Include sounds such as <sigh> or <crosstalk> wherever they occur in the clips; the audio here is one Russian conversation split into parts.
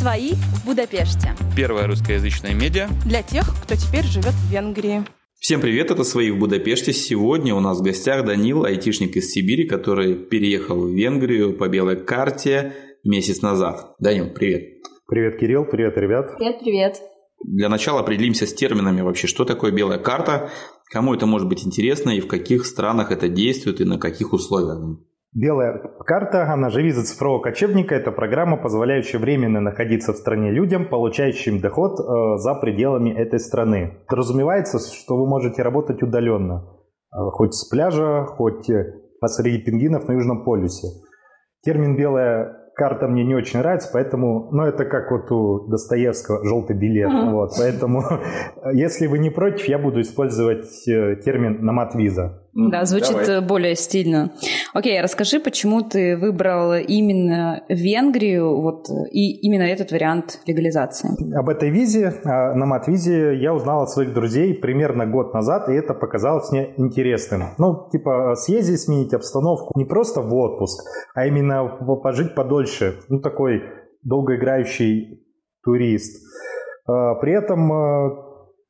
Свои в Будапеште. Первая русскоязычная медиа. Для тех, кто теперь живет в Венгрии. Всем привет, это «Свои в Будапеште». Сегодня у нас в гостях Данил, айтишник из Сибири, который переехал в Венгрию по белой карте месяц назад. Данил, привет. Привет, Кирилл, привет, ребят. Привет, привет. Для начала определимся с терминами вообще, что такое белая карта, кому это может быть интересно и в каких странах это действует и на каких условиях. Белая карта, она же виза цифрового кочевника, это программа, позволяющая временно находиться в стране людям, получающим доход э, за пределами этой страны. Разумевается, что вы можете работать удаленно, э, хоть с пляжа, хоть э, посреди пингвинов на Южном полюсе. Термин «белая карта мне не очень нравится, поэтому, ну, это как вот у Достоевского желтый билет, mm-hmm. вот, поэтому, <laughs> если вы не против, я буду использовать э, термин «намат-виза». Да, звучит Давай. более стильно. Окей, расскажи, почему ты выбрал именно Венгрию вот, и именно этот вариант легализации? Об этой визе, на мат-визе, я узнал от своих друзей примерно год назад, и это показалось мне интересным. Ну, типа, съездить, сменить обстановку, не просто в отпуск, а именно пожить подольше. Ну, такой долгоиграющий турист. А, при этом а,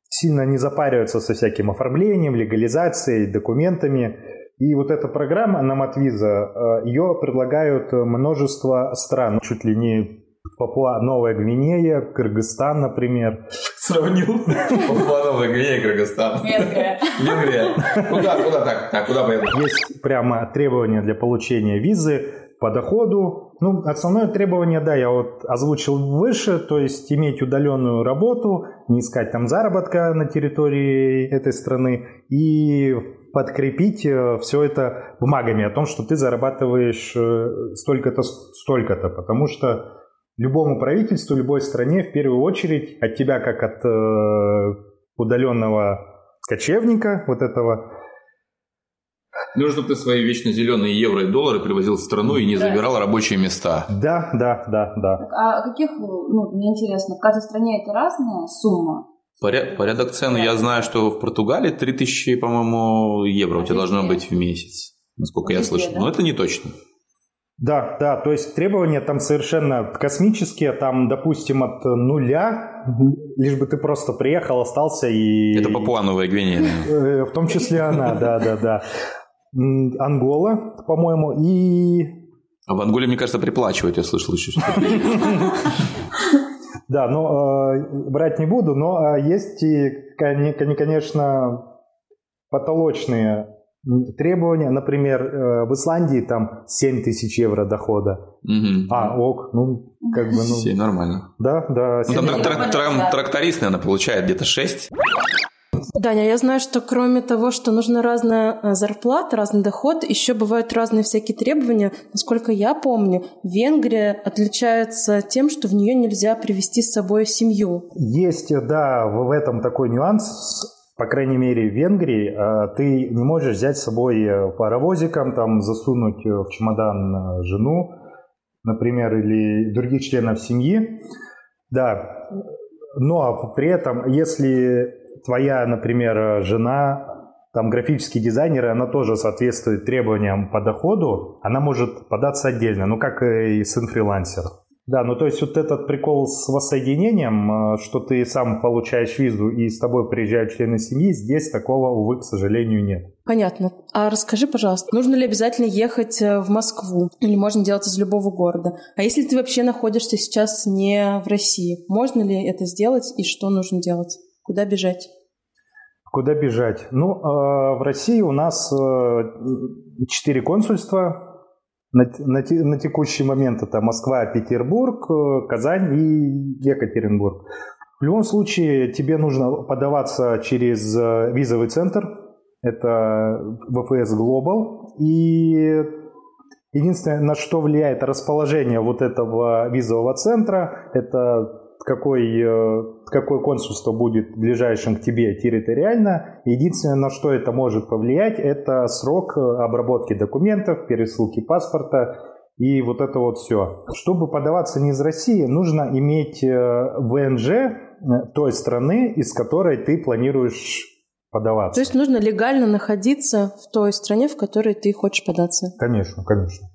сильно не запариваются со всяким оформлением, легализацией, документами. И вот эта программа Наматвиза, ее предлагают множество стран, чуть ли не Папуа Новая Гвинея, Кыргызстан, например. Сравнил Папуа Новая Гвинея, Кыргызстан. Венгрия. Венгрия. Куда, куда так? Так, куда поеду? Есть прямо требования для получения визы по доходу. Ну, основное требование, да, я вот озвучил выше, то есть иметь удаленную работу, не искать там заработка на территории этой страны и подкрепить э, все это бумагами о том, что ты зарабатываешь э, столько-то, столько-то, потому что любому правительству, любой стране в первую очередь от тебя, как от э, удаленного кочевника, вот этого Нужно, чтобы ты свои вечно зеленые евро и доллары привозил в страну и не да. забирал рабочие места. Да, да, да, да. А каких, ну, мне интересно, в каждой стране это разная сумма? Поряд, порядок цен, я знаю, что в Португалии 3000, по-моему, евро у тебя должно быть в месяц, насколько я слышал. Но это не точно. Да, да, то есть требования там совершенно космические, там, допустим, от нуля, лишь бы ты просто приехал, остался и... Это Папуа Новая Гвинея. <laughs> Э, в том числе она, да, да, да. Ангола, по-моему, и... А в Анголе, мне кажется, приплачивают, я слышал еще. <laughs> Да, но э, брать не буду, но э, есть и, конечно, потолочные требования. Например, э, в Исландии там 7 тысяч евро дохода. Угу. А, ок, ну, как бы, ну... 7, нормально. Да, да. Ну, там трак- трак- тракторист, наверное, получает где-то 6. Даня, я знаю, что кроме того, что нужна разная э, зарплата, разный доход, еще бывают разные всякие требования. Насколько я помню, Венгрия отличается тем, что в нее нельзя привести с собой семью. Есть, да, в этом такой нюанс. По крайней мере, в Венгрии э, ты не можешь взять с собой э, паровозиком, там, засунуть в чемодан жену, например, или других членов семьи. Да, но при этом, если твоя, например, жена, там графический дизайнер, она тоже соответствует требованиям по доходу, она может податься отдельно, ну как и сын-фрилансер. Да, ну то есть вот этот прикол с воссоединением, э, что ты сам получаешь визу и с тобой приезжают члены семьи, здесь такого, увы, к сожалению, нет. Понятно. А расскажи, пожалуйста, нужно ли обязательно ехать э, в Москву или можно делать из любого города? А если ты вообще находишься сейчас не в России, можно ли это сделать и что нужно делать? Куда бежать? Куда бежать? Ну, э, в России у нас э, четыре консульства. На, на, на текущий момент это Москва, Петербург, э, Казань и Екатеринбург. В любом случае тебе нужно подаваться через визовый центр. Это ВФС Global. И единственное, на что влияет расположение вот этого визового центра, это какой, э, какое консульство будет ближайшим к тебе территориально. Единственное, на что это может повлиять, это срок э, обработки документов, пересылки паспорта и вот это вот все. Чтобы подаваться не из России, нужно иметь э, ВНЖ той страны, из которой ты планируешь подаваться. То есть нужно легально находиться в той стране, в которой ты хочешь податься? Конечно, конечно.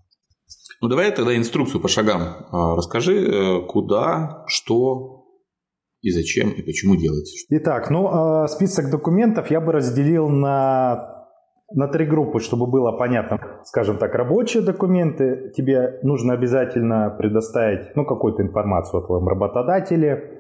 Ну, давай тогда инструкцию по шагам. А, расскажи, э, куда, что и зачем, и почему делать. Итак, ну, а, список документов я бы разделил на на три группы, чтобы было понятно. Скажем так, рабочие документы тебе нужно обязательно предоставить ну, какую-то информацию о твоем работодателе,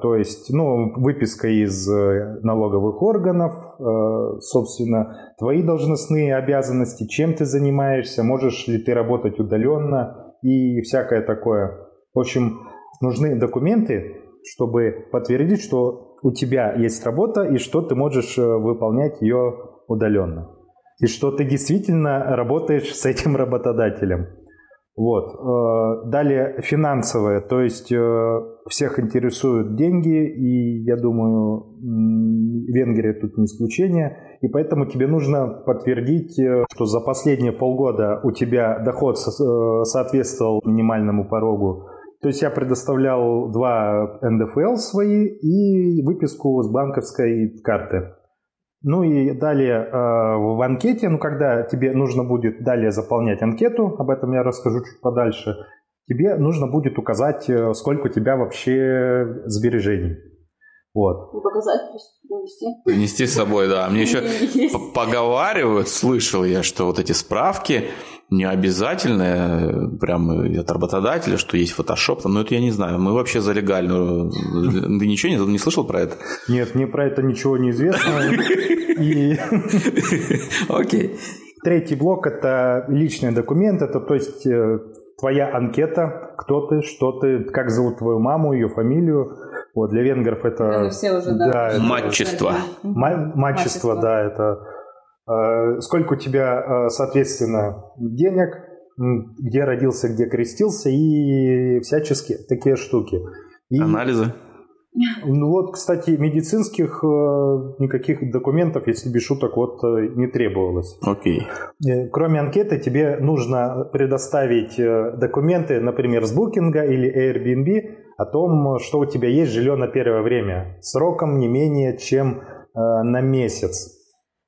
то есть, ну, выписка из э, налоговых органов, э, собственно, твои должностные обязанности, чем ты занимаешься, можешь ли ты работать удаленно и всякое такое. В общем, нужны документы, чтобы подтвердить, что у тебя есть работа и что ты можешь э, выполнять ее удаленно. И что ты действительно работаешь с этим работодателем. Вот. Э, далее финансовое, то есть э, всех интересуют деньги, и я думаю, Венгрия тут не исключение, и поэтому тебе нужно подтвердить, э, что за последние полгода у тебя доход соответствовал минимальному порогу. То есть я предоставлял два НДФЛ свои и выписку с банковской карты. Ну и далее э, в анкете, ну когда тебе нужно будет далее заполнять анкету, об этом я расскажу чуть подальше, тебе нужно будет указать, э, сколько у тебя вообще сбережений. Вот. И показать, принести. Принести с собой, да. Мне еще <laughs> поговаривают, слышал я, что вот эти справки не обязательно прям от работодателя, что есть фотошоп, но это я не знаю. Мы вообще за легальную. Ты ничего не, не слышал про это? Нет, мне про это ничего не известно. <laughs> Окей. Третий блок – это личные документы, это то есть э, твоя анкета, кто ты, что ты, как зовут твою маму, ее фамилию. Вот, для венгров это... Это все уже, да. да это, матчество. Матчество, да, это... Э, сколько у тебя, э, соответственно, денег, где родился, где крестился и всяческие такие штуки. И, Анализы? Ну вот, кстати, медицинских э, никаких документов, если без шуток, вот э, не требовалось. Окей. Кроме анкеты тебе нужно предоставить э, документы, например, с букинга или Airbnb о том, что у тебя есть жилье на первое время сроком не менее чем э, на месяц.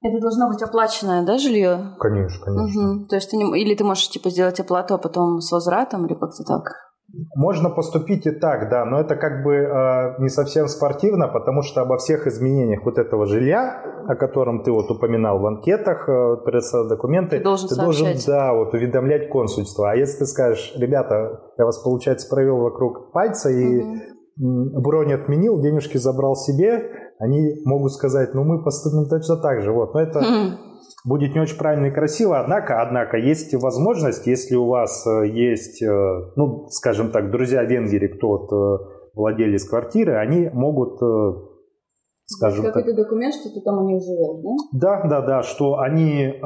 Это должно быть оплаченное, да, жилье? Конечно, конечно. Угу. То есть ты не... или ты можешь типа сделать оплату, а потом с возвратом, или как-то так? Можно поступить и так, да, но это как бы э, не совсем спортивно, потому что обо всех изменениях вот этого жилья, о котором ты вот упоминал в анкетах, э, документы, ты должен, ты должен да, вот, уведомлять консульство. А если ты скажешь, ребята, я вас, получается, провел вокруг пальца и угу. бронь отменил, денежки забрал себе, они могут сказать, ну мы поступим точно так же. Вот. Но это будет не очень правильно и красиво, однако, однако есть возможность, если у вас э, есть, э, ну, скажем так, друзья Венгерии, кто вот э, владелец квартиры, они могут скажем Какой-то документ, что ты там у них живешь, да? Да, да, да, что они э,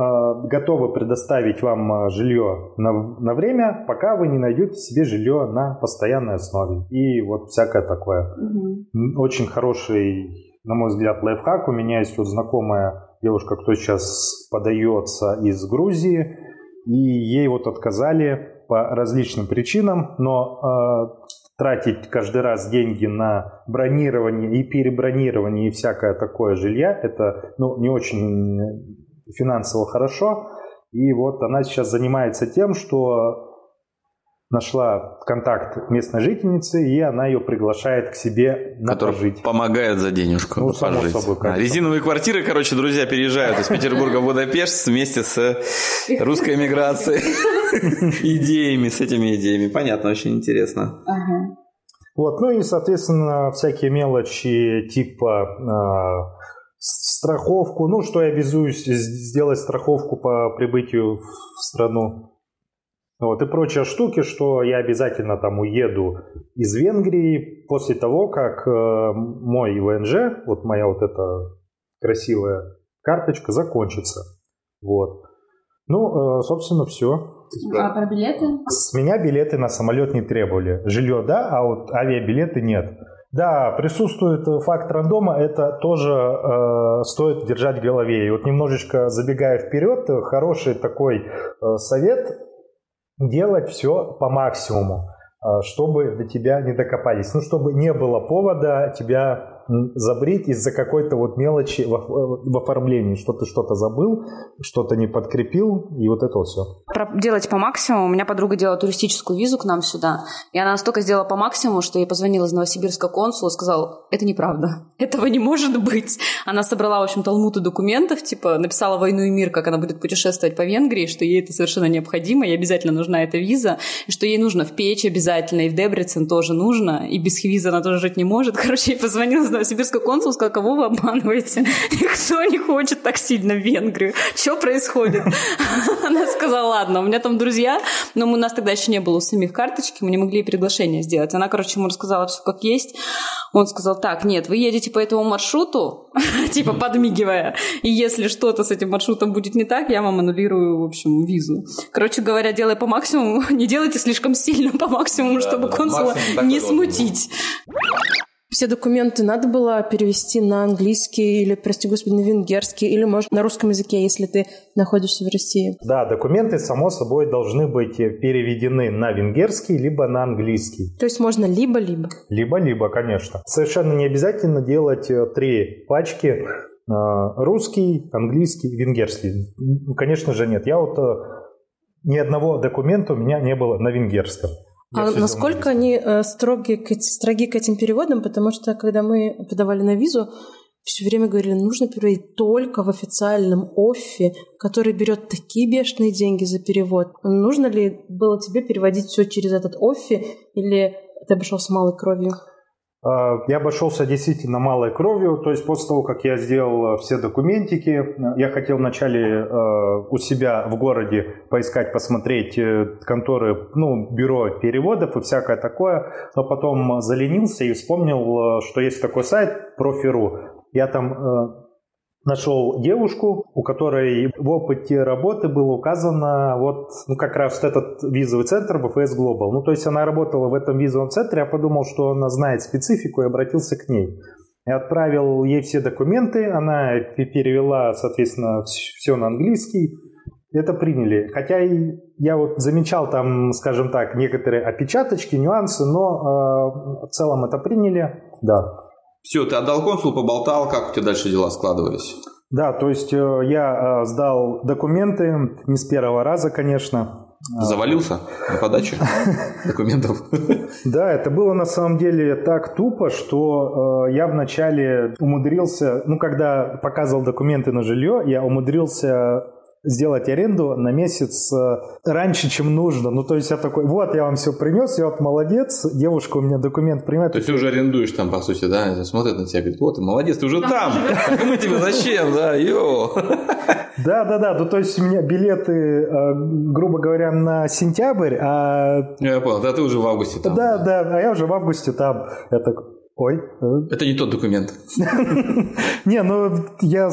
готовы предоставить вам жилье на, на время, пока вы не найдете себе жилье на постоянной основе. И вот всякое такое. Угу. Очень хороший, на мой взгляд, лайфхак. У меня есть вот знакомая девушка, кто сейчас подается из Грузии, и ей вот отказали по различным причинам, но э, тратить каждый раз деньги на бронирование и перебронирование и всякое такое жилья, это ну, не очень финансово хорошо. И вот она сейчас занимается тем, что нашла контакт местной жительницы, и она ее приглашает к себе на Которая пожить. помогает за денежку ну, само пожить. Собой, а, резиновые квартиры, короче, друзья переезжают из Петербурга в Будапешт вместе с русской миграцией. <laughs> Идеями, с этими идеями. Понятно, очень интересно. Вот, ну и, соответственно, всякие мелочи типа э, страховку, ну, что я обязуюсь сделать страховку по прибытию в страну вот, и прочие штуки, что я обязательно там уеду из Венгрии после того, как э, мой ВНЖ, вот моя вот эта красивая карточка закончится. Вот. Ну, э, собственно, все. А про билеты? С меня билеты на самолет не требовали. Жилье, да, а вот авиабилеты нет. Да, присутствует факт рандома, это тоже э, стоит держать в голове. И вот немножечко забегая вперед, хороший такой э, совет делать все по максимуму, а, чтобы до тебя не докопались. Ну, чтобы не было повода тебя забрить из-за какой-то вот мелочи в, оформлении, что ты что-то забыл, что-то не подкрепил, и вот это все. Делать по максимуму. У меня подруга делала туристическую визу к нам сюда, и она настолько сделала по максимуму, что я позвонила из Новосибирска консула и сказала, это неправда, <laughs> этого не может быть. Она собрала, в общем, талмуд документов, типа написала «Войну и мир», как она будет путешествовать по Венгрии, что ей это совершенно необходимо, ей обязательно нужна эта виза, и что ей нужно в Печь обязательно, и в Дебрицен тоже нужно, и без визы она тоже жить не может. <laughs> Короче, я позвонила в Новосибирское консул, сказала, кого вы обманываете? <laughs> Никто не хочет так сильно в Венгрию. Что происходит? <laughs> Она сказала, ладно, у меня там друзья, но у нас тогда еще не было у самих карточки, мы не могли приглашение сделать. Она, короче, ему рассказала все как есть. Он сказал, так, нет, вы едете по этому маршруту, <laughs> типа подмигивая, и если что-то с этим маршрутом будет не так, я вам аннулирую, в общем, визу. Короче говоря, делай по максимуму, не делайте слишком сильно по максимуму, чтобы консула не смутить. Все документы надо было перевести на английский или, прости господи, на венгерский, или, может, на русском языке, если ты находишься в России. Да, документы, само собой, должны быть переведены на венгерский, либо на английский. То есть можно либо-либо? Либо-либо, конечно. Совершенно не обязательно делать э, три пачки э, русский, английский, венгерский. Конечно же, нет. Я вот э, ни одного документа у меня не было на венгерском. Я а насколько они э, строги, к, строги к этим переводам? Потому что, когда мы подавали на визу, все время говорили, нужно переводить только в официальном оффе, который берет такие бешеные деньги за перевод. Нужно ли было тебе переводить все через этот оффи, или ты обошел с малой кровью? А, я обошелся действительно малой кровью, то есть после того, как я сделал э, все документики, э, я хотел вначале э, у себя в городе поискать, посмотреть конторы, ну, бюро переводов и всякое такое, но потом заленился и вспомнил, что есть такой сайт Профиру. Я там нашел девушку, у которой в опыте работы было указано вот ну, как раз этот визовый центр БФС Global. Ну, то есть она работала в этом визовом центре, я подумал, что она знает специфику и обратился к ней. Я отправил ей все документы, она перевела, соответственно, все на английский. Это приняли. Хотя я вот замечал там, скажем так, некоторые опечаточки, нюансы, но э, в целом это приняли, да. Все, ты отдал консул, поболтал, как у тебя дальше дела складывались? Да, то есть э, я э, сдал документы не с первого раза, конечно. Завалился на подачу <laughs> документов? Да, это было на самом деле так тупо, что э, я вначале умудрился, ну, когда показывал документы на жилье, я умудрился сделать аренду на месяц э, раньше, чем нужно. Ну, то есть я такой, вот, я вам все принес, я вот молодец, девушка у меня документ принимает. То есть ты уже арендуешь там, по сути, да? Смотрит на тебя, говорит, вот, ты молодец, ты уже там. А <laughs> мы тебе зачем, да, йо. <laughs> Да, да, да. Ну, то есть у меня билеты, э, грубо говоря, на сентябрь, а... Я понял, да, ты уже в августе там. Да, да, а я уже в августе там. Я такой, ой. Э». Это не тот документ. <laughs> Не, ну, я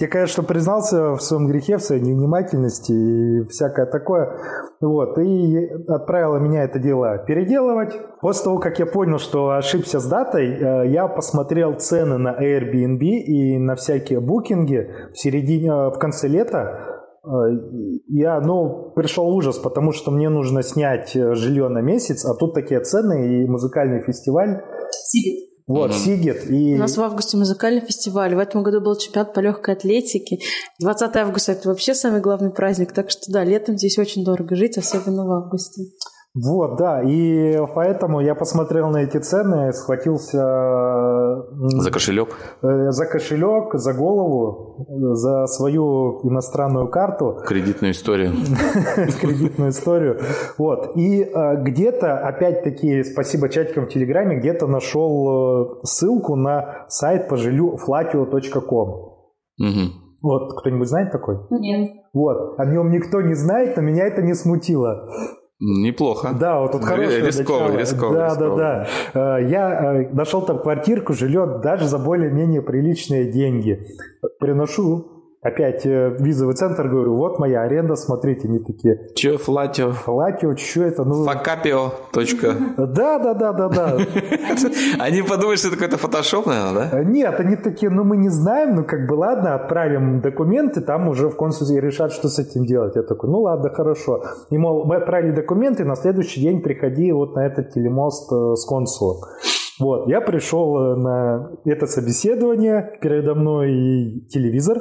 я, конечно, признался в своем грехе, в своей невнимательности и всякое такое. Вот, и отправила меня это дело переделывать. После того, как я понял, что ошибся с датой, э, я посмотрел цены на Airbnb и на всякие букинги в середине, э, в конце лета. Э, я, ну, пришел ужас, потому что мне нужно снять жилье на месяц, а тут такие цены и музыкальный фестиваль. Сидит. Вот, mm-hmm. Сигет. И... У нас в августе музыкальный фестиваль. В этом году был чемпионат по легкой атлетике. 20 августа это вообще самый главный праздник. Так что да, летом здесь очень дорого жить, особенно в августе. Вот, да, и поэтому я посмотрел на эти цены, схватился... За кошелек? Э, за кошелек, за голову, за свою иностранную карту. Кредитную историю. <laughs> Кредитную историю. Вот, и э, где-то, опять-таки, спасибо чатикам в Телеграме, где-то нашел э, ссылку на сайт по жилью flatio.com. Вот, кто-нибудь знает такой? Нет. Вот, о нем никто не знает, но меня это не смутило. Неплохо. Да, вот тут хорошее рисковый, начало. рисковый, да, рисковый. да, да. Я э, нашел там квартирку, жилье даже за более-менее приличные деньги. Приношу Опять э, визовый центр, говорю, вот моя аренда, смотрите, они такие. Че, Флатио? Флатио, что это? Ну... Факапио. Точка. Да, да, да, да, да. <laughs> Они подумают, что это какой-то фотошоп, наверное, да? Нет, они такие, ну мы не знаем, ну как бы ладно, отправим документы, там уже в консульстве решат, что с этим делать. Я такой, ну ладно, хорошо. И мол, мы отправили документы, на следующий день приходи вот на этот телемост э, с консулом. Вот, я пришел на это собеседование, передо мной телевизор,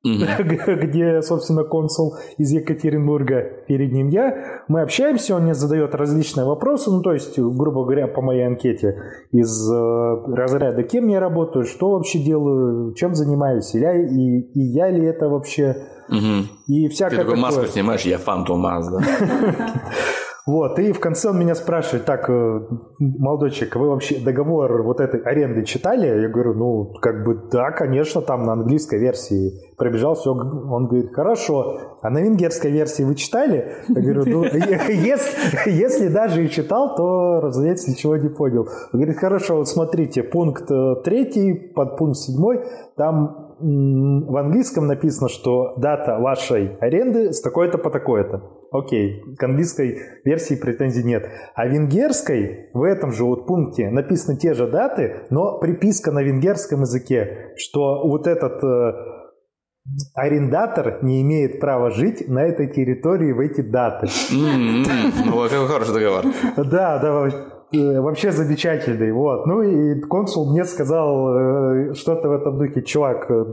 <laughs> где, собственно, консул из Екатеринбурга, перед ним я. Мы общаемся, он мне задает различные вопросы, ну, то есть, грубо говоря, по моей анкете из э, разряда, кем я работаю, что вообще делаю, чем занимаюсь, и я, и, и я ли это вообще, угу. и всякое Ты такой маску снимаешь, я Фантом да? <laughs> Вот, и в конце он меня спрашивает, так, э, молодой человек, вы вообще договор вот этой аренды читали? Я говорю, ну, как бы, да, конечно, там на английской версии пробежал все. Он говорит, хорошо, а на венгерской версии вы читали? Я говорю, ну, <laughs> если, если даже и читал, то, разумеется, ничего не понял. Он говорит, хорошо, вот смотрите, пункт э, третий, под пункт седьмой, там в английском написано, что дата вашей аренды с такой-то по такой-то. Окей, к английской версии претензий нет. А венгерской в этом же вот пункте написаны те же даты, но приписка на венгерском языке, что вот этот э, арендатор не имеет права жить на этой территории в эти даты. Ну, какой хороший договор. Да, да, э, вообще замечательный. Вот. Ну и консул мне сказал э, что-то в этом духе. Чувак, э,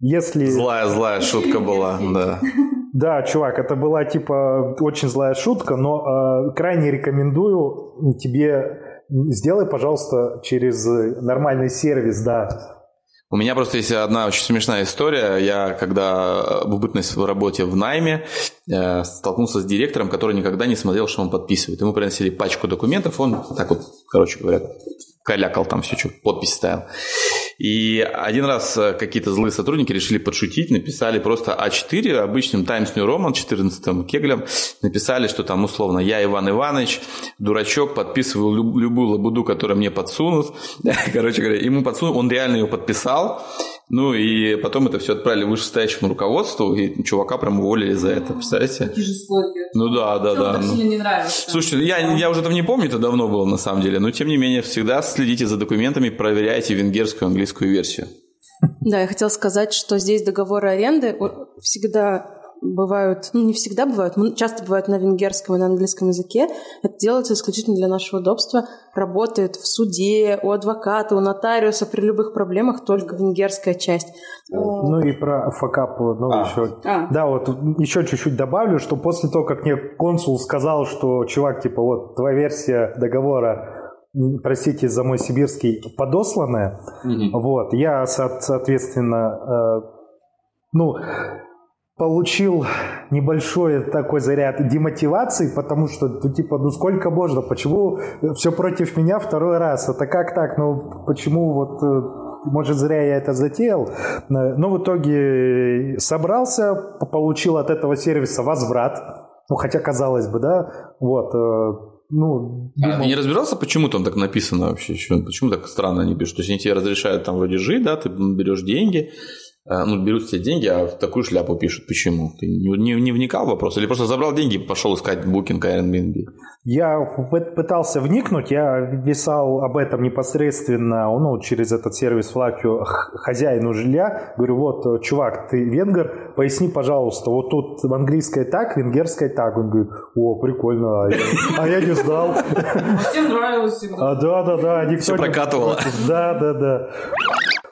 если... Злая-злая шутка была, да. <laughs> Да, чувак, это была типа очень злая шутка, но э, крайне рекомендую тебе сделай, пожалуйста, через нормальный сервис, да. У меня просто есть одна очень смешная история. Я, когда в бытность в работе в найме, э, столкнулся с директором, который никогда не смотрел, что он подписывает. Ему приносили пачку документов, он так вот, короче говоря, калякал там все, что подпись ставил. И один раз э, какие-то злые сотрудники решили подшутить, написали просто А4 обычным Times New Roman 14 кеглем, написали, что там условно «Я Иван Иванович, дурачок, подписываю любую лабуду, которую мне подсунут». <laughs> Короче говоря, ему подсунут, он реально ее подписал, ну и потом это все отправили вышестоящему руководству, и чувака прям уволили за это, представляете? Такие жестокие. Ну да, да, да. Ну. не нравится. Слушайте, я, я уже там не помню, это давно было на самом деле, но тем не менее всегда следите за документами, проверяйте венгерскую, английскую версию. Да, я хотела сказать, что здесь договоры аренды всегда бывают, ну не всегда бывают, часто бывают на венгерском и на английском языке. Это делается исключительно для нашего удобства. Работает в суде, у адвоката, у нотариуса при любых проблемах только венгерская часть. Ну и про факап, ну а. еще. А. Да, вот еще чуть-чуть добавлю, что после того, как мне консул сказал, что чувак, типа, вот твоя версия договора простите за мой сибирский, подосланная. Mm-hmm. Вот, я, соответственно, э, ну, получил небольшой такой заряд демотивации, потому что, ну, типа, ну сколько можно, почему все против меня второй раз, это как так, ну почему вот, э, может зря я это затеял, но в итоге собрался, получил от этого сервиса возврат, ну хотя казалось бы, да, вот, э, ну, думал... А ты не разбирался, почему там так написано вообще? Почему так странно они пишут? То есть они тебе разрешают там вроде жить, да, ты берешь деньги, Э, ну, берут все деньги, а в такую шляпу пишут. Почему? Ты не, не, не вникал в вопрос? Или просто забрал деньги и пошел искать Booking Airbnb? Я пытался вникнуть, я писал об этом непосредственно ну, через этот сервис Флакью хозяину жилья. Говорю, вот, чувак, ты венгер, поясни, пожалуйста, вот тут английское так, венгерское так. Он говорит, о, прикольно, а я, а я не знал. Всем нравилось всегда. А, да, да, да. Все прокатывало. <laughs> Да, да, да.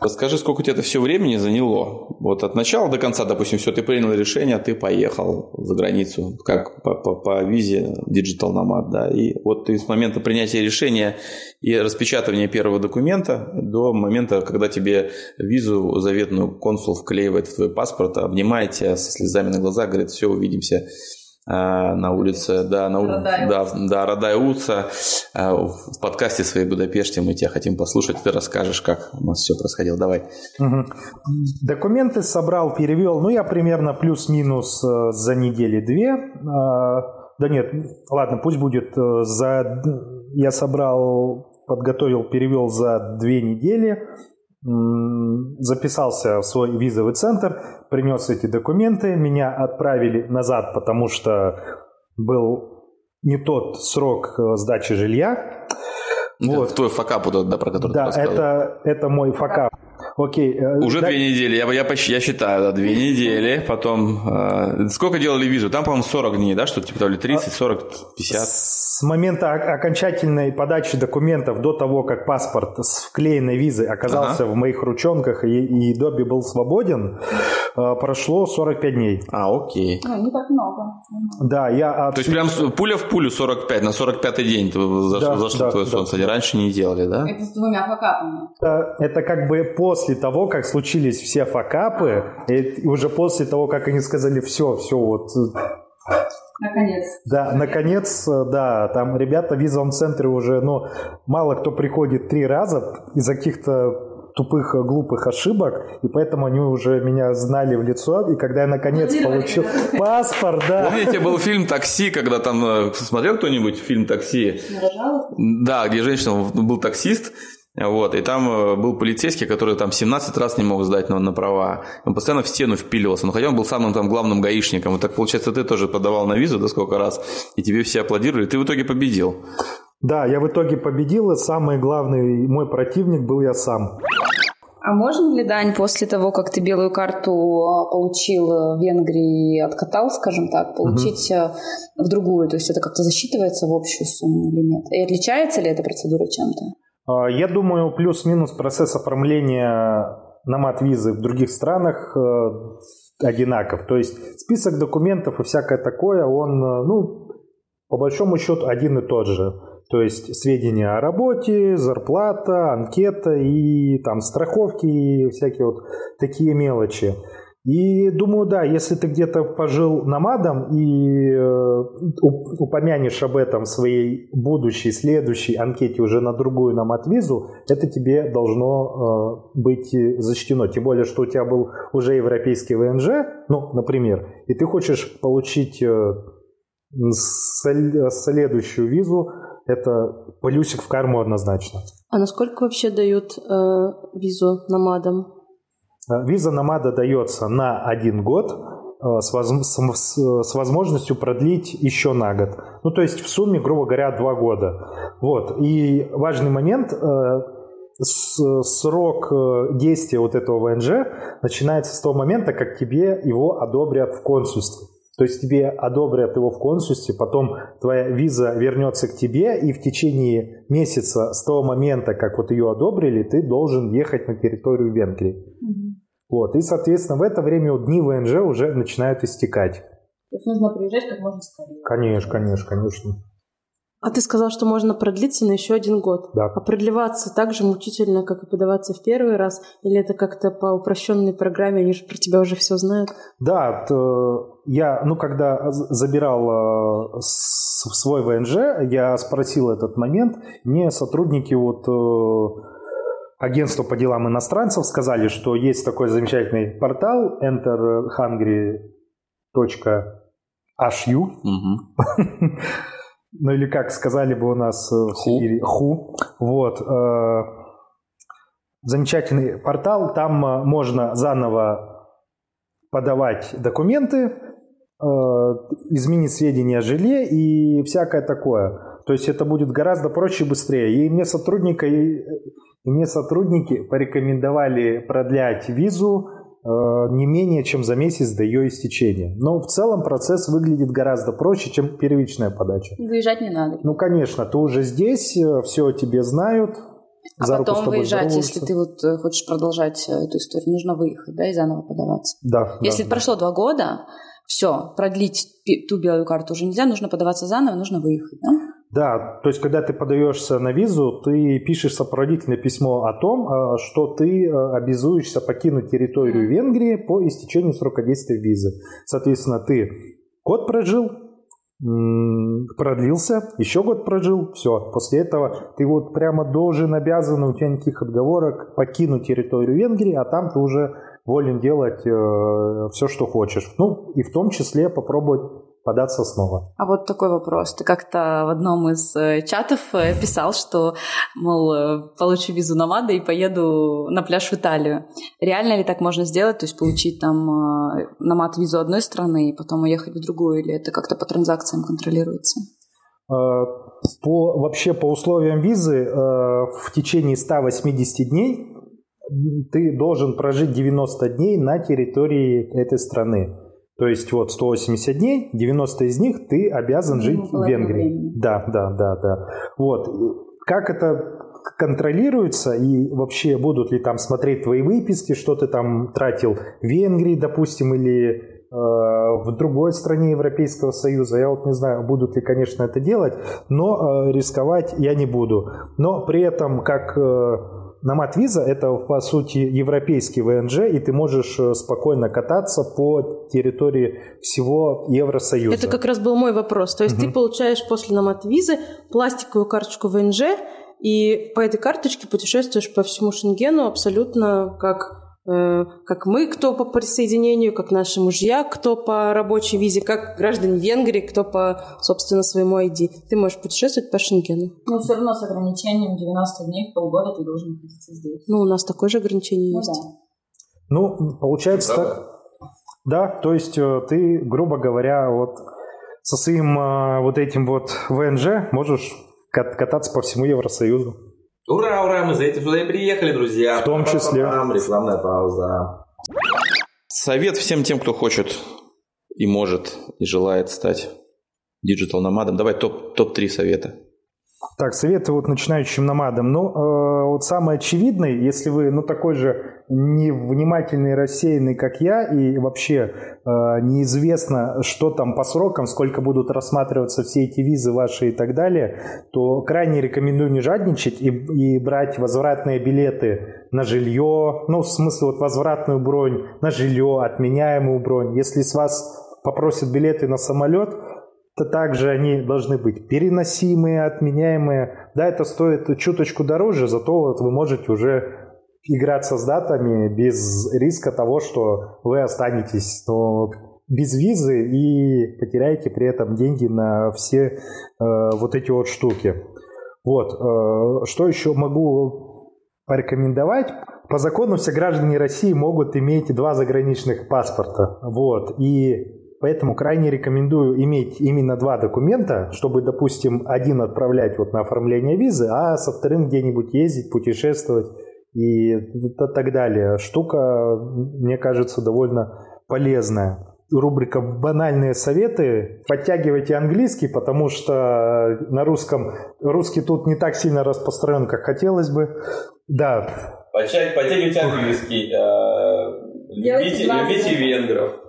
Расскажи, сколько у тебя это все времени заняло? Вот от начала до конца, допустим, все, ты принял решение, ты поехал за границу, как по, по, по визе Digital Nomad, да, и вот ты с момента принятия решения и распечатывания первого документа до момента, когда тебе визу заветную консул вклеивает в твой паспорт, обнимает тебя со слезами на глазах, говорит, все, увидимся на улице, да, на улице, да, да, Радай Уца. А, в подкасте своей Будапеште мы тебя хотим послушать, ты расскажешь, как у нас все происходило. Давай. Угу. Документы собрал, перевел, ну, я примерно плюс-минус э, за недели-две. А, да нет, ладно, пусть будет э, за... Я собрал, подготовил, перевел за две недели записался в свой визовый центр, принес эти документы, меня отправили назад, потому что был не тот срок э, сдачи жилья. Вот. Это твой факап, да, про который да, ты это, это мой факап. Окей. э, Уже да... две недели, я, я, я считаю, да, две недели, потом... Э, сколько делали визу? Там, по-моему, 40 дней, да, что-то типа, 30, 40, 50? С момента окончательной подачи документов до того, как паспорт с вклеенной визой оказался ага. в моих ручонках и, и Добби был свободен, прошло 45 дней. А, окей. Ну, не так много. Да, я... От... То есть прям пуля в пулю 45, на 45-й день зашло, да, зашло да, твое да, солнце, да. раньше не делали, да? Это с двумя факапами. Это как бы после того, как случились все факапы, и уже после того, как они сказали все, все вот Наконец. Да, наконец, да, там ребята в визовом центре уже, ну, мало кто приходит три раза из-за каких-то тупых, глупых ошибок, и поэтому они уже меня знали в лицо, и когда я наконец получил паспорт, да. Помните, был фильм «Такси», когда там, э, смотрел кто-нибудь фильм «Такси»? Да, где женщина, был таксист, вот, и там э, был полицейский, который там 17 раз не мог сдать на, на права. Он постоянно в стену впиливался. Но хотя он был самым там главным гаишником. И так получается, ты тоже подавал на визу, да, сколько раз, и тебе все аплодировали, и ты в итоге победил. Да, я в итоге победил, и самый главный мой противник был я сам. А можно ли, Дань, после того, как ты белую карту а, получил в Венгрии и откатал, скажем так, получить угу. в другую? То есть это как-то засчитывается в общую сумму или нет? И отличается ли эта процедура чем-то? А, я думаю, плюс-минус процесс оформления намат визы в других странах э, одинаков. То есть список документов и всякое такое, он, э, ну, по большому счету один и тот же. То есть сведения о работе, зарплата, анкета и там страховки и всякие вот такие мелочи. И думаю, да, если ты где-то пожил намадом и э, упомянешь об этом в своей будущей, следующей анкете уже на другую намад-визу, это тебе должно э, быть зачтено. Тем более, что у тебя был уже европейский ВНЖ, ну, например, и ты хочешь получить э, следующую визу, это плюсик в карму однозначно. А насколько вообще дают э, визу намадам? Э, виза Намада дается на один год э, с, воз... с возможностью продлить еще на год. Ну, то есть в сумме, грубо говоря, два года. Вот. И важный момент, э, срок действия вот этого ВНЖ начинается с того момента, как тебе его одобрят в консульстве. То есть тебе одобрят его в консульстве, потом твоя виза вернется к тебе, и в течение месяца с того момента, как вот ее одобрили, ты должен ехать на территорию Венгрии. Mm-hmm. Вот, и, соответственно, в это время дни ВНЖ уже начинают истекать. То есть нужно приезжать как можно скорее. Конечно, конечно, конечно. А ты сказал, что можно продлиться на еще один год. Да. А продлеваться так же мучительно, как и подаваться в первый раз? Или это как-то по упрощенной программе, они же про тебя уже все знают? Да, то я, ну, когда забирал э, свой ВНЖ, я спросил этот момент. Мне сотрудники вот э, агентства по делам иностранцев сказали, что есть такой замечательный портал enterhungry.hu. Угу. <laughs> ну или как сказали бы у нас э, в Сибири, ху. Вот. Э, замечательный портал, там э, можно заново подавать документы, изменить сведения о жилье и всякое такое. То есть это будет гораздо проще и быстрее. И мне сотрудника, и мне сотрудники порекомендовали продлять визу не менее чем за месяц до ее истечения. Но в целом процесс выглядит гораздо проще, чем первичная подача. Выезжать не надо. Ну, конечно, ты уже здесь, э, все о тебе знают. А за потом выезжать, если ты вот э, хочешь продолжать эту историю, нужно выехать, да, и заново подаваться. Да. Если да, прошло два года, все, продлить ту белую карту уже нельзя, нужно подаваться заново, нужно выехать, да? Да, то есть когда ты подаешься на визу, ты пишешь сопроводительное письмо о том, э, что ты э, обязуешься покинуть территорию Венгрии по истечению срока действия визы. Соответственно, ты год прожил, продлился, еще год прожил, все. После этого ты вот прямо должен, обязан, у тебя никаких отговорок покинуть территорию Венгрии, а там ты уже волен делать э, все, что хочешь. Ну, и в том числе попробовать податься снова. А вот такой вопрос. Ты как-то в одном из э, чатов э, писал, что, мол, э, получу визу на МАДА и поеду на пляж в Италию. Реально ли так можно сделать? То есть получить там на МАД визу одной страны и потом уехать в другую? Или это как-то по транзакциям контролируется? По, вообще по условиям визы в течение 180 дней ты должен прожить 90 дней на территории этой страны. То есть вот 180 дней, 90 из них ты обязан жить в Венгрии. Времени. Да, да, да, да. Вот. Как это контролируется и вообще будут ли там смотреть твои выписки, что ты там тратил в Венгрии, допустим, или э, в другой стране Европейского Союза. Я вот не знаю, будут ли, конечно, это делать, но э, рисковать я не буду. Но при этом, как Намат Виза это, по сути, европейский ВНЖ, и ты можешь э, спокойно кататься по территории всего Евросоюза. Это как раз был мой вопрос. То есть угу. ты получаешь после Намат Визы пластиковую карточку ВНЖ, и по этой карточке путешествуешь по всему Шенгену абсолютно как как мы, кто по присоединению, как наши мужья, кто по рабочей визе, как граждане Венгрии, кто по, собственно, своему ID. Ты можешь путешествовать по Шенгену. Ну, все равно с ограничением 90 дней в полгода ты должен находиться здесь. Ну, у нас такое же ограничение ну, есть. Да. Ну, получается да. так. Да, то есть э, ты, грубо говоря, вот со своим э, вот этим вот ВНЖ можешь кататься по всему Евросоюзу. Ура, ура, мы за этим сюда и приехали, друзья. В том числе. Рекламная пауза. Совет всем тем, кто хочет и может, и желает стать диджитал-номадом. Давай топ-3 топ совета. Так, советы вот начинающим номадам. Ну, э, вот самый очевидный, если вы, ну, такой же невнимательный, рассеянный, как я, и вообще э, неизвестно, что там по срокам, сколько будут рассматриваться все эти визы ваши и так далее, то крайне рекомендую не жадничать и, и брать возвратные билеты на жилье, ну, в смысле, вот возвратную бронь на жилье, отменяемую бронь. Если с вас попросят билеты на самолет, то также они должны быть переносимые, отменяемые. Да, это стоит чуточку дороже, зато вот вы можете уже играться с датами без риска того, что вы останетесь ну, без визы и потеряете при этом деньги на все э, вот эти вот штуки. Вот, э, что еще могу порекомендовать? По закону все граждане России могут иметь два заграничных паспорта. Вот, и Поэтому крайне рекомендую иметь именно два документа, чтобы, допустим, один отправлять вот на оформление визы, а со вторым где-нибудь ездить, путешествовать и так далее. Штука, мне кажется, довольно полезная. Рубрика «Банальные советы». Подтягивайте английский, потому что на русском русский тут не так сильно распространен, как хотелось бы. Да. Подтягивайте английский. Э, любите, любите венгров.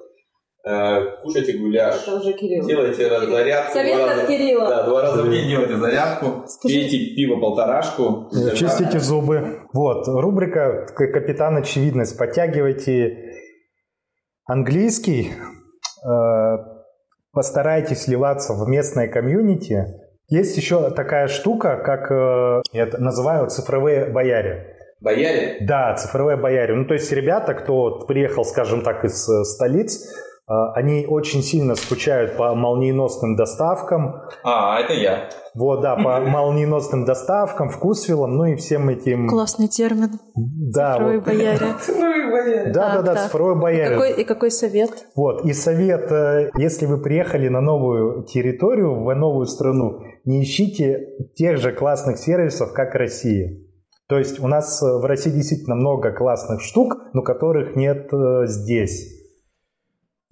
Э, кушайте гуляш, Это уже Кирилл. делайте зарядку. Совет от раза, Кирилла. Да, два раза в день делайте зарядку, Скажи. пейте пиво полторашку. Э, чистите зубы. Вот, рубрика «Капитан Очевидность». Подтягивайте английский, э, постарайтесь сливаться в местное комьюнити. Есть еще такая штука, как я называю цифровые бояре. Бояре? Да, цифровые бояре. Ну, то есть ребята, кто приехал, скажем так, из столиц, они очень сильно скучают по молниеносным доставкам. А, это я. Вот, да, по молниеносным доставкам, вкусвиллам, ну и всем этим... Классный термин. Да. Цифровой вот. бояре. <laughs> Цифровой бояре. Да, да, да, цифровой бояре. И какой, и какой совет? Вот, и совет, э, если вы приехали на новую территорию, в новую страну, не ищите тех же классных сервисов, как Россия. То есть у нас в России действительно много классных штук, но которых нет э, здесь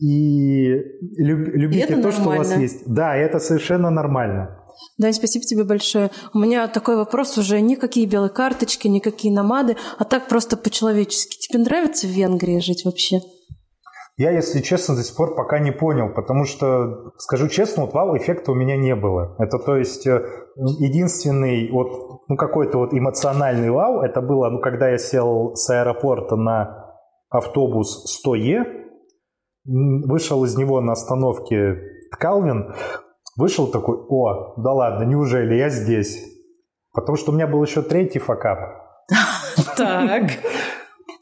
и люб, любите и то, нормально. что у вас есть. Да, это совершенно нормально. Да, спасибо тебе большое. У меня такой вопрос уже никакие белые карточки, никакие намады, а так просто по-человечески. Тебе нравится в Венгрии жить вообще? Я, если честно, до сих пор пока не понял, потому что, скажу честно, вот вау-эффекта у меня не было. Это, то есть, э, единственный вот, ну, какой-то вот эмоциональный вау, это было, ну, когда я сел с аэропорта на автобус 100Е, вышел из него на остановке Калвин, вышел такой, о, да ладно, неужели я здесь? Потому что у меня был еще третий факап. <laughs> Так.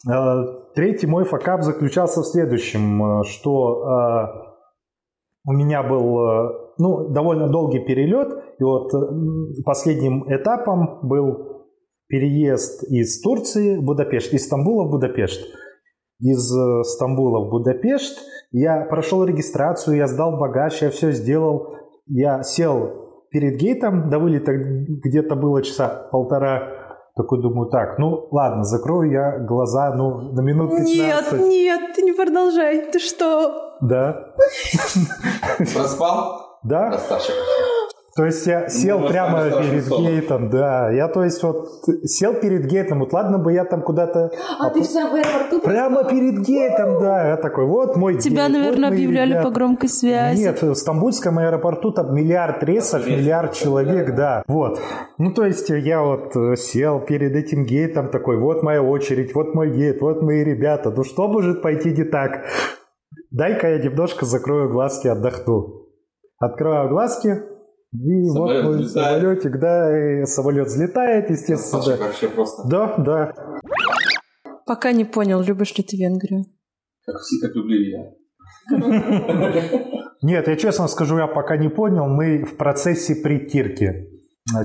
Э, третий мой факап заключался в следующем, э, что э, у меня был ну, довольно долгий перелет, и вот последним этапом был переезд из Турции в Будапешт, из Стамбула в Будапешт из э, Стамбула в Будапешт. Я прошел регистрацию, я сдал багаж, я все сделал. Я сел перед гейтом, до вылета где-то было часа полтора. Такой думаю, так, ну ладно, закрою я глаза, ну, на минут 15. Нет, нет, ты не продолжай. Ты что? Да. Проспал? Да. Красавчик. То есть я сел Ну, прямо перед дома. гейтом, да. Я, то есть, вот сел перед гейтом, вот ладно бы я там куда-то... А ты в самом аэропорту? Прямо перед гейтом, да. Я такой, вот мой Тебя, гейт, вот наверное, мои объявляли ребята. по громкой связи. Нет, в Стамбульском аэропорту там миллиард рейсов, миллиард человек, да. Вот. Ну, то есть я вот э, сел перед этим гейтом такой, вот моя очередь, вот мой гейт, вот мои ребята. Ну, что может пойти не так? Дай-ка я немножко закрою глазки, отдохну. Открываю глазки, и Самолет вот мой взлетает. самолетик, да, и самолет взлетает, естественно. Красавчик да. вообще просто. Да, да. Пока не понял, любишь ли ты Венгрию. Как все, как люблю я. <laughs> Нет, я честно скажу, я пока не понял, мы в процессе притирки.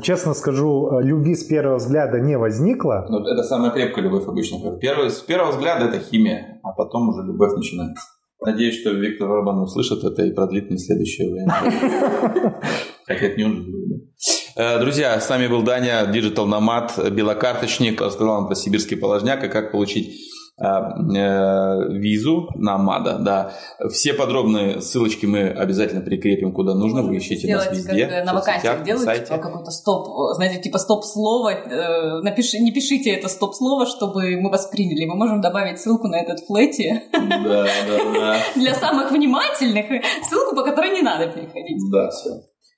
Честно скажу, любви с первого взгляда не возникло. Но это самая крепкая любовь обычно. Первый, с первого взгляда это химия, а потом уже любовь начинается. Надеюсь, что Виктор Варбан услышит это и продлит мне следующее время. <laughs> Хотя это не да? Э, Друзья, с нами был Даня, Digital Nomad, белокарточник, рассказал нам про сибирский положняк и как получить э, э, визу на МАДА. Да. Все подробные ссылочки мы обязательно прикрепим куда нужно. Вы ищите нас везде. как на вакансиях делают, сайте. типа какой-то стоп, знаете, типа стоп-слово, э, напиши, не пишите это стоп-слово, чтобы мы восприняли. Мы можем добавить ссылку на этот флэти Да, да, да. <laughs> для самых внимательных, ссылку, по которой не надо переходить. Да, все.